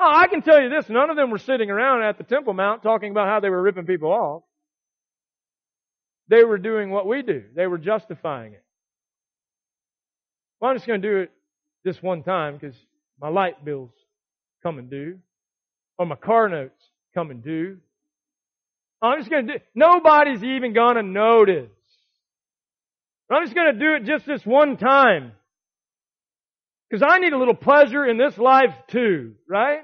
Oh, I can tell you this, none of them were sitting around at the Temple Mount talking about how they were ripping people off. They were doing what we do. They were justifying it. Well, I'm just going to do it this one time because my light bill's coming due. Or my car notes coming do. I'm just going to do Nobody's even going to notice. I'm just going to do it just this one time. Because I need a little pleasure in this life too, right?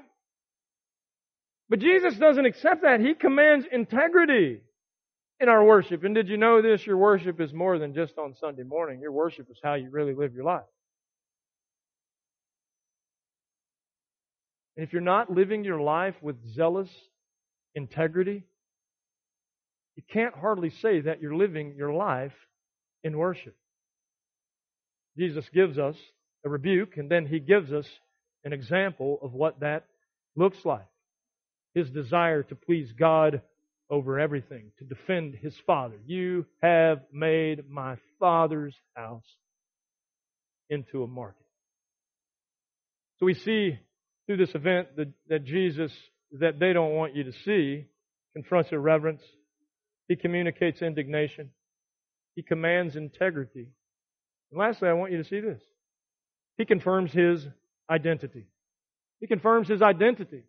But Jesus doesn't accept that. He commands integrity in our worship. And did you know this? Your worship is more than just on Sunday morning. Your worship is how you really live your life. And if you're not living your life with zealous integrity, you can't hardly say that you're living your life in worship. Jesus gives us a rebuke, and then he gives us an example of what that looks like. His desire to please God over everything, to defend his Father. You have made my Father's house into a market. So we see through this event that, that Jesus, that they don't want you to see, confronts irreverence. He communicates indignation. He commands integrity. And lastly, I want you to see this. He confirms his identity. He confirms his identity.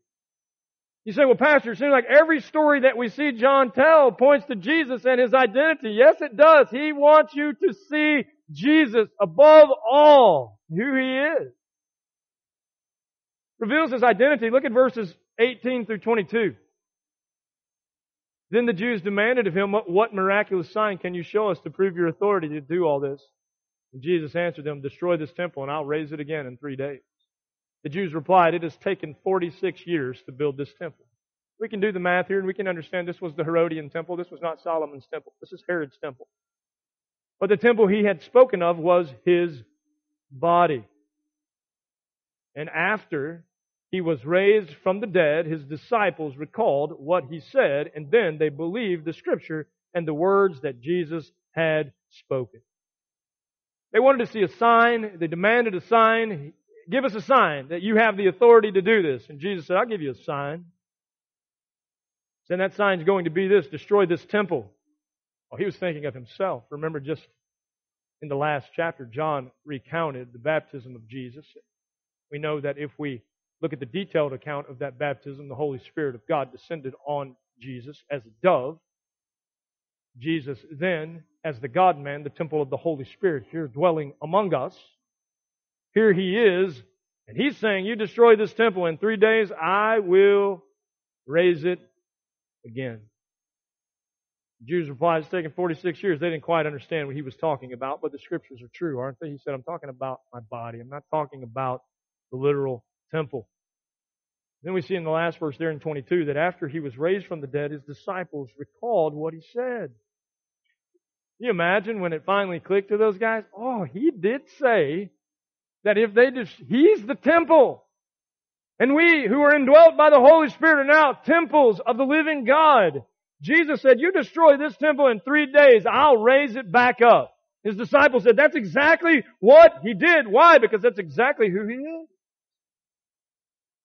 You say, well, Pastor, it seems like every story that we see John tell points to Jesus and his identity. Yes, it does. He wants you to see Jesus above all, who he is. Reveals his identity. Look at verses 18 through 22. Then the Jews demanded of him, what miraculous sign can you show us to prove your authority to do all this? And Jesus answered them, Destroy this temple, and I'll raise it again in three days. The Jews replied, It has taken 46 years to build this temple. We can do the math here, and we can understand this was the Herodian temple. This was not Solomon's temple. This is Herod's temple. But the temple he had spoken of was his body. And after he was raised from the dead, his disciples recalled what he said, and then they believed the scripture and the words that Jesus had spoken. They wanted to see a sign. They demanded a sign. Give us a sign that you have the authority to do this. And Jesus said, I'll give you a sign. And that sign is going to be this, destroy this temple. Well, he was thinking of himself. Remember just in the last chapter, John recounted the baptism of Jesus. We know that if we look at the detailed account of that baptism, the Holy Spirit of God descended on Jesus as a dove. Jesus then, as the God man, the temple of the Holy Spirit, here dwelling among us. Here he is, and he's saying, You destroy this temple in three days, I will raise it again. The Jews replied, It's taken 46 years. They didn't quite understand what he was talking about, but the scriptures are true, aren't they? He said, I'm talking about my body. I'm not talking about the literal temple. Then we see in the last verse there in 22 that after he was raised from the dead, his disciples recalled what he said. Can you imagine when it finally clicked to those guys? Oh, he did say that if they just, he's the temple. And we who are indwelt by the Holy Spirit are now temples of the living God. Jesus said, you destroy this temple in three days, I'll raise it back up. His disciples said, that's exactly what he did. Why? Because that's exactly who he is.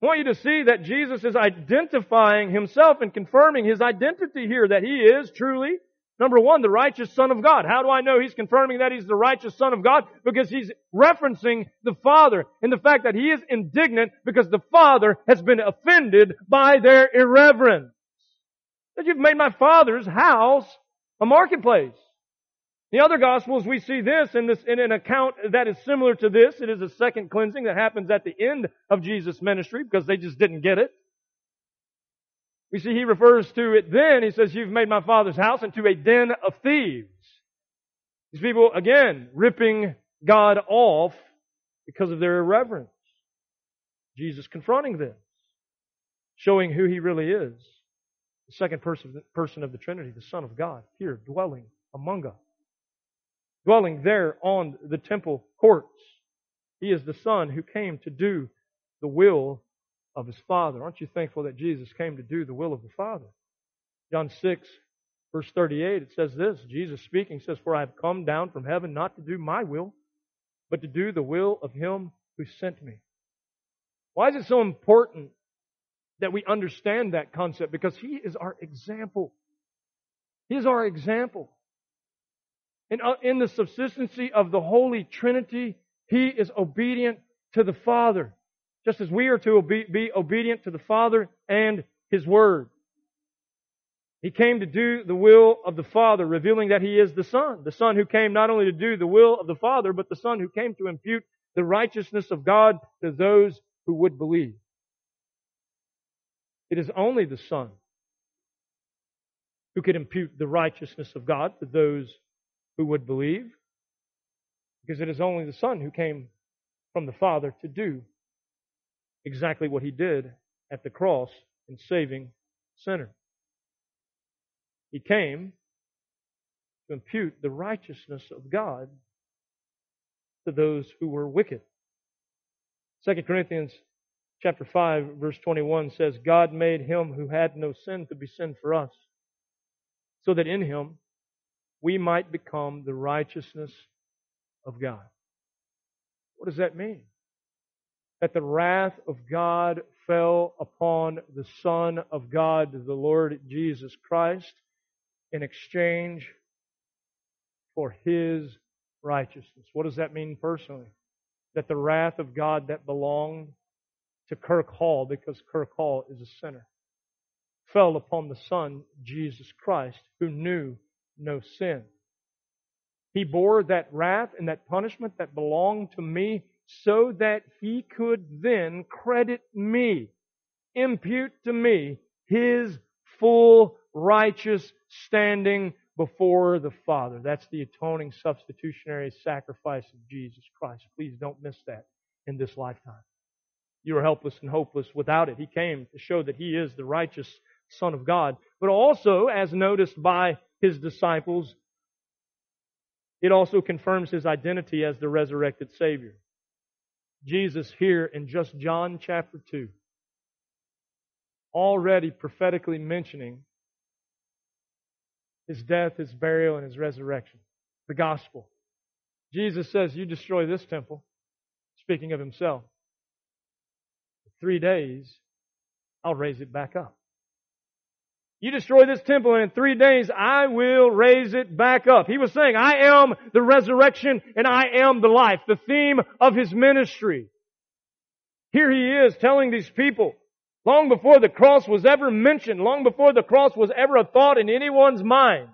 I want you to see that Jesus is identifying himself and confirming his identity here, that he is truly, number one, the righteous Son of God. How do I know he's confirming that he's the righteous Son of God? Because he's referencing the Father and the fact that he is indignant because the Father has been offended by their irreverence. That you've made my Father's house a marketplace. The other Gospels, we see this in this, in an account that is similar to this. It is a second cleansing that happens at the end of Jesus' ministry because they just didn't get it. We see he refers to it then, he says, you've made my father's house into a den of thieves. These people, again, ripping God off because of their irreverence. Jesus confronting them, showing who he really is. The second person, person of the Trinity, the Son of God, here dwelling among us dwelling there on the temple courts. He is the Son who came to do the will of his Father. Aren't you thankful that Jesus came to do the will of the Father? John 6, verse 38, it says this Jesus speaking says, For I have come down from heaven not to do my will, but to do the will of him who sent me. Why is it so important that we understand that concept? Because he is our example. He is our example. And uh, in the subsistency of the Holy Trinity, He is obedient to the Father, just as we are to be obedient to the Father and His Word. He came to do the will of the Father, revealing that He is the Son. The Son who came not only to do the will of the Father, but the Son who came to impute the righteousness of God to those who would believe. It is only the Son who could impute the righteousness of God to those who would believe, because it is only the Son who came from the Father to do exactly what he did at the cross in saving sinners. He came to impute the righteousness of God to those who were wicked. 2 Corinthians chapter 5 verse 21 says God made him who had no sin to be sin for us so that in him we might become the righteousness of God. What does that mean? That the wrath of God fell upon the Son of God, the Lord Jesus Christ, in exchange for His righteousness. What does that mean personally? That the wrath of God that belonged to Kirk Hall, because Kirk Hall is a sinner, fell upon the Son, Jesus Christ, who knew no sin. He bore that wrath and that punishment that belonged to me so that he could then credit me, impute to me his full righteous standing before the Father. That's the atoning substitutionary sacrifice of Jesus Christ. Please don't miss that in this lifetime. You are helpless and hopeless without it. He came to show that he is the righteous Son of God, but also, as noticed by his disciples, it also confirms his identity as the resurrected Savior. Jesus here in just John chapter 2, already prophetically mentioning his death, his burial, and his resurrection. The gospel. Jesus says, You destroy this temple, speaking of himself. three days, I'll raise it back up. You destroy this temple and in three days I will raise it back up. He was saying, I am the resurrection and I am the life, the theme of his ministry. Here he is telling these people, long before the cross was ever mentioned, long before the cross was ever a thought in anyone's mind.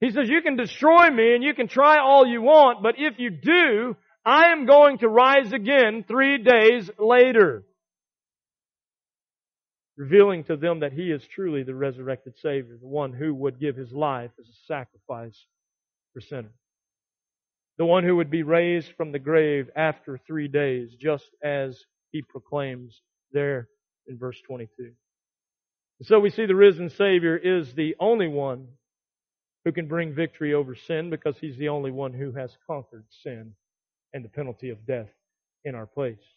He says, you can destroy me and you can try all you want, but if you do, I am going to rise again three days later revealing to them that he is truly the resurrected Savior, the one who would give his life as a sacrifice for sinners. The one who would be raised from the grave after three days, just as he proclaims there in verse 22. And so we see the risen Savior is the only one who can bring victory over sin because he's the only one who has conquered sin and the penalty of death in our place.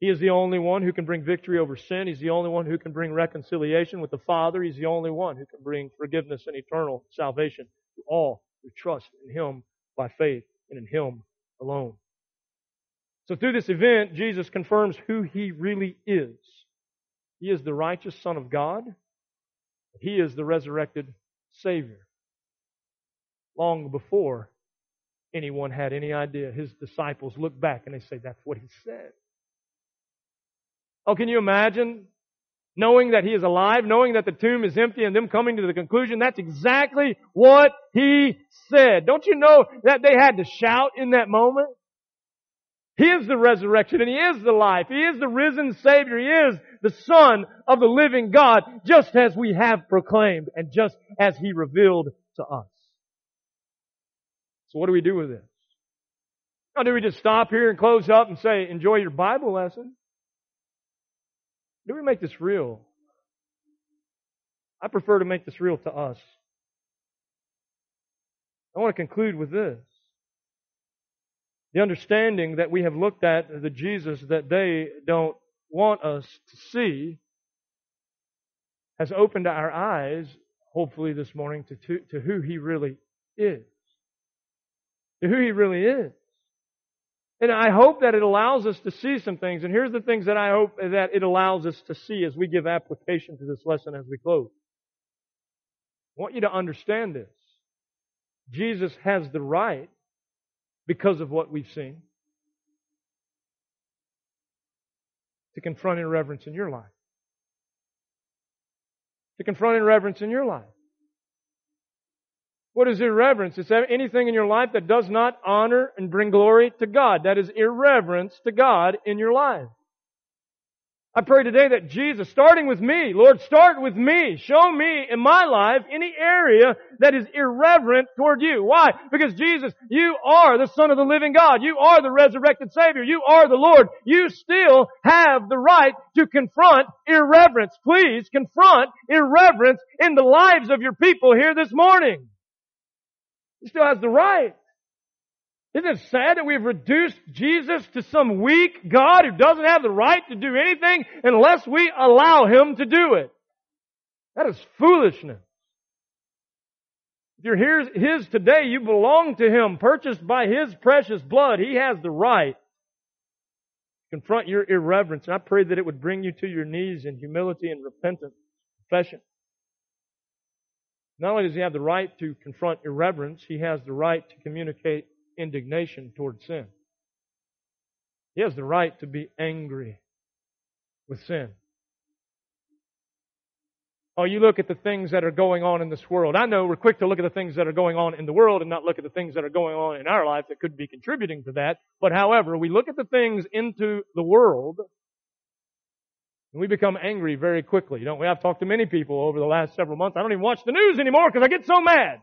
He is the only one who can bring victory over sin. He's the only one who can bring reconciliation with the Father. He's the only one who can bring forgiveness and eternal salvation to all who trust in Him by faith and in Him alone. So through this event, Jesus confirms who He really is. He is the righteous Son of God. He is the resurrected Savior. Long before anyone had any idea, His disciples look back and they say, that's what He said. Oh, can you imagine knowing that he is alive, knowing that the tomb is empty, and them coming to the conclusion that's exactly what he said. Don't you know that they had to shout in that moment? He is the resurrection and He is the life. He is the risen Savior. He is the Son of the living God, just as we have proclaimed and just as He revealed to us. So what do we do with this? Now, do we just stop here and close up and say, enjoy your Bible lesson? Do we make this real? I prefer to make this real to us. I want to conclude with this. The understanding that we have looked at the Jesus that they don't want us to see has opened our eyes, hopefully this morning, to, to, to who He really is. To who He really is. And I hope that it allows us to see some things. And here's the things that I hope that it allows us to see as we give application to this lesson as we close. I want you to understand this. Jesus has the right, because of what we've seen, to confront irreverence in your life. To confront irreverence in your life. What is irreverence? It's anything in your life that does not honor and bring glory to God. That is irreverence to God in your life. I pray today that Jesus, starting with me, Lord, start with me. Show me in my life any area that is irreverent toward you. Why? Because Jesus, you are the Son of the living God. You are the resurrected Savior. You are the Lord. You still have the right to confront irreverence. Please confront irreverence in the lives of your people here this morning. He still has the right. Isn't it sad that we've reduced Jesus to some weak God who doesn't have the right to do anything unless we allow Him to do it? That is foolishness. If you're His today, you belong to Him, purchased by His precious blood. He has the right to confront your irreverence. And I pray that it would bring you to your knees in humility and repentance, confession. Not only does he have the right to confront irreverence, he has the right to communicate indignation toward sin. He has the right to be angry with sin. Oh, you look at the things that are going on in this world. I know we're quick to look at the things that are going on in the world and not look at the things that are going on in our life that could be contributing to that. But however, we look at the things into the world and we become angry very quickly, don't we? I've talked to many people over the last several months. I don't even watch the news anymore because I get so mad.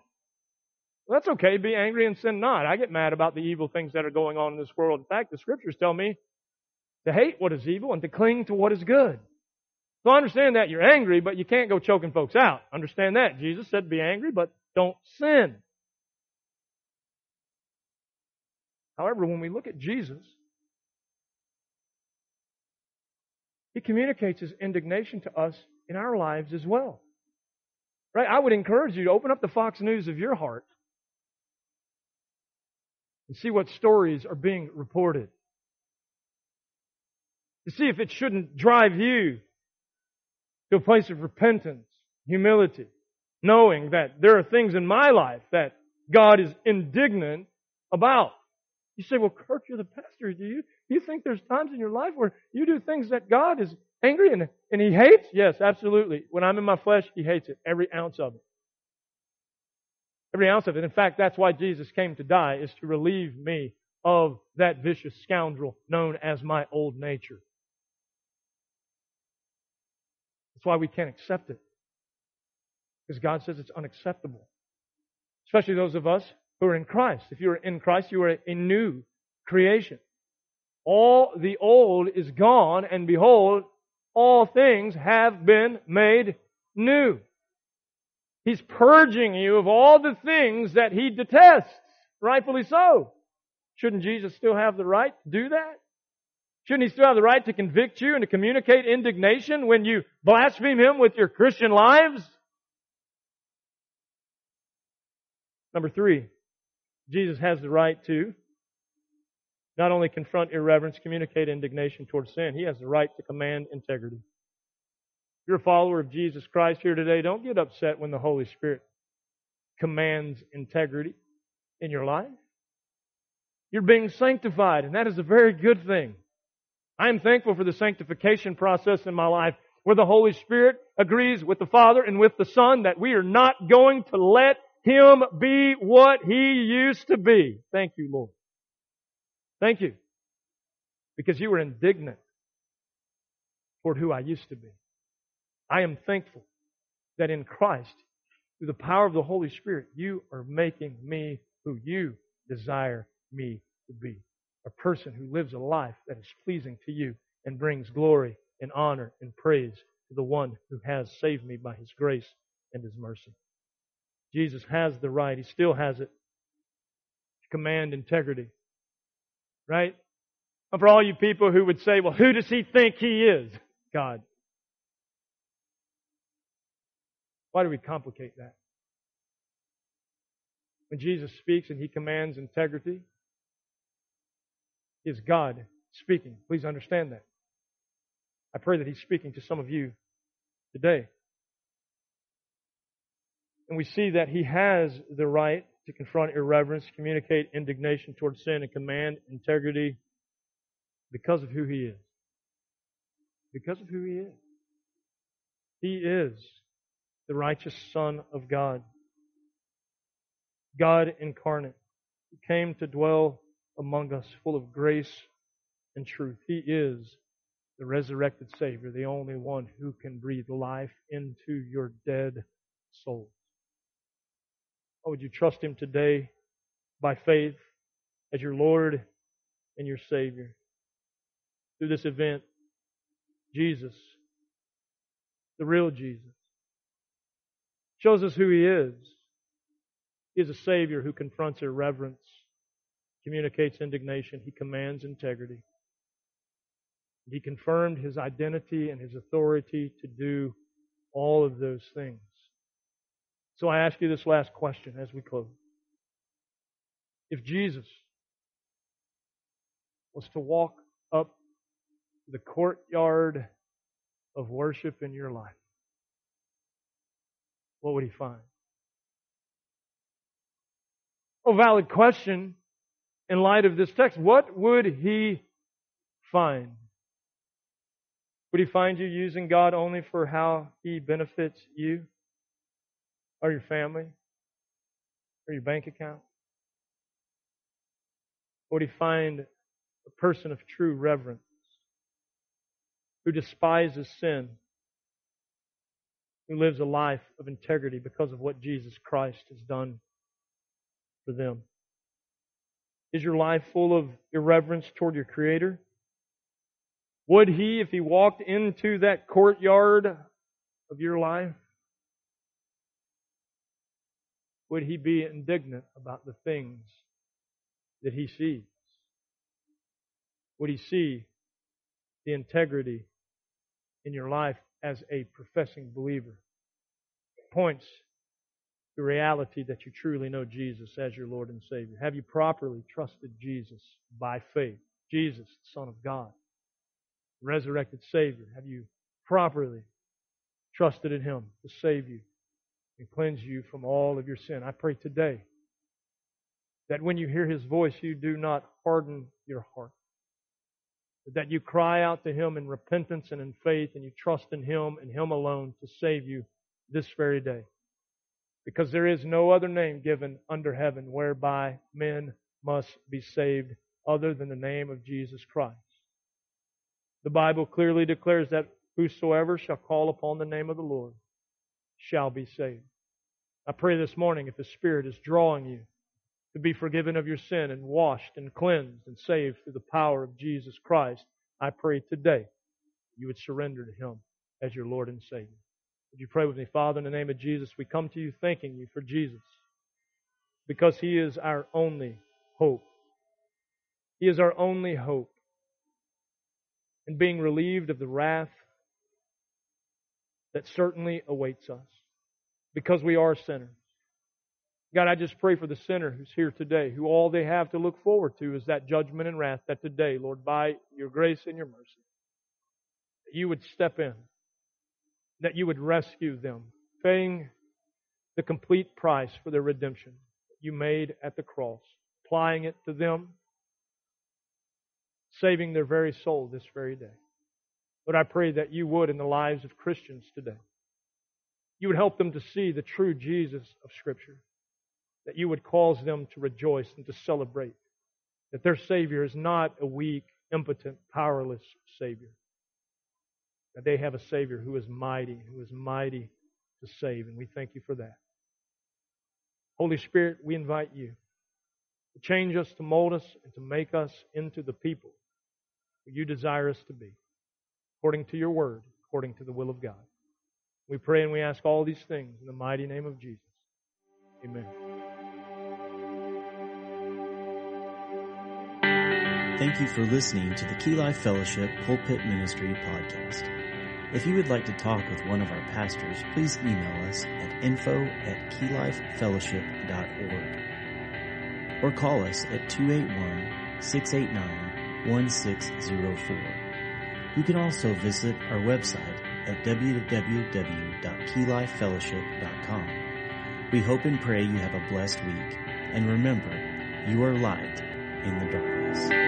Well, that's okay. Be angry and sin not. I get mad about the evil things that are going on in this world. In fact, the scriptures tell me to hate what is evil and to cling to what is good. So I understand that you're angry, but you can't go choking folks out. Understand that. Jesus said be angry, but don't sin. However, when we look at Jesus, He communicates his indignation to us in our lives as well. Right? I would encourage you to open up the Fox News of your heart and see what stories are being reported. To see if it shouldn't drive you to a place of repentance, humility, knowing that there are things in my life that God is indignant about. You say, well, Kirk, you're the pastor. Do you, you think there's times in your life where you do things that God is angry and, and He hates? Yes, absolutely. When I'm in my flesh, He hates it. Every ounce of it. Every ounce of it. In fact, that's why Jesus came to die, is to relieve me of that vicious scoundrel known as my old nature. That's why we can't accept it. Because God says it's unacceptable. Especially those of us who are in Christ. If you are in Christ, you are a new creation. All the old is gone, and behold, all things have been made new. He's purging you of all the things that he detests, rightfully so. Shouldn't Jesus still have the right to do that? Shouldn't he still have the right to convict you and to communicate indignation when you blaspheme him with your Christian lives? Number three, Jesus has the right to not only confront irreverence, communicate indignation towards sin, he has the right to command integrity. If you're a follower of Jesus Christ here today, don't get upset when the Holy Spirit commands integrity in your life. You're being sanctified, and that is a very good thing. I am thankful for the sanctification process in my life where the Holy Spirit agrees with the Father and with the Son that we are not going to let Him be what He used to be. Thank you, Lord. Thank you. Because you were indignant toward who I used to be. I am thankful that in Christ, through the power of the Holy Spirit, you are making me who you desire me to be. A person who lives a life that is pleasing to you and brings glory and honor and praise to the one who has saved me by his grace and his mercy. Jesus has the right, he still has it, to command integrity. Right? And for all you people who would say, well, who does he think he is? God. Why do we complicate that? When Jesus speaks and he commands integrity, is God speaking. Please understand that. I pray that he's speaking to some of you today. And we see that he has the right to confront irreverence, communicate indignation towards sin, and command integrity because of who he is. Because of who he is. He is the righteous Son of God. God incarnate, who came to dwell among us, full of grace and truth. He is the resurrected Savior, the only one who can breathe life into your dead soul. Oh, would you trust Him today by faith as your Lord and your Savior? Through this event, Jesus, the real Jesus, shows us who He is. He is a Savior who confronts irreverence, communicates indignation, He commands integrity. He confirmed His identity and His authority to do all of those things. So I ask you this last question as we close. If Jesus was to walk up the courtyard of worship in your life, what would he find? A valid question in light of this text. What would he find? Would he find you using God only for how he benefits you or your family or your bank account? Would he find a person of true reverence who despises sin who lives a life of integrity because of what Jesus Christ has done for them? Is your life full of irreverence toward your Creator? Would He, if He walked into that courtyard of your life, would He be indignant about the things that He sees? Would He see the integrity in your life as a professing believer points to reality that you truly know Jesus as your Lord and Savior. Have you properly trusted Jesus by faith? Jesus, the Son of God, resurrected Savior. Have you properly trusted in Him to save you and cleanse you from all of your sin? I pray today that when you hear His voice, you do not harden your heart that you cry out to Him in repentance and in faith, and you trust in Him and Him alone to save you this very day. Because there is no other name given under heaven whereby men must be saved other than the name of Jesus Christ. The Bible clearly declares that whosoever shall call upon the name of the Lord shall be saved. I pray this morning if the Spirit is drawing you to be forgiven of your sin and washed and cleansed and saved through the power of Jesus Christ, I pray today you would surrender to Him as your Lord and Savior. Would you pray with me? Father, in the name of Jesus, we come to you thanking you for Jesus because He is our only hope. He is our only hope. and being relieved of the wrath that certainly awaits us because we are sinners. God, I just pray for the sinner who's here today, who all they have to look forward to is that judgment and wrath that today, Lord, by your grace and your mercy, that you would step in, that you would rescue them, paying the complete price for their redemption that you made at the cross, applying it to them, saving their very soul this very day. But I pray that you would in the lives of Christians today. You would help them to see the true Jesus of Scripture. That you would cause them to rejoice and to celebrate. That their Savior is not a weak, impotent, powerless Savior. That they have a Savior who is mighty, who is mighty to save. And we thank you for that. Holy Spirit, we invite you to change us, to mold us, and to make us into the people you desire us to be according to your word, according to the will of God. We pray and we ask all these things in the mighty name of Jesus. Amen. Thank you for listening to the Key Life Fellowship Pulpit Ministry podcast. If you would like to talk with one of our pastors, please email us at info at keylifefellowship.org or call us at 281-689-1604. You can also visit our website at www.keylifefellowship.com. We hope and pray you have a blessed week, and remember, you are light in the darkness.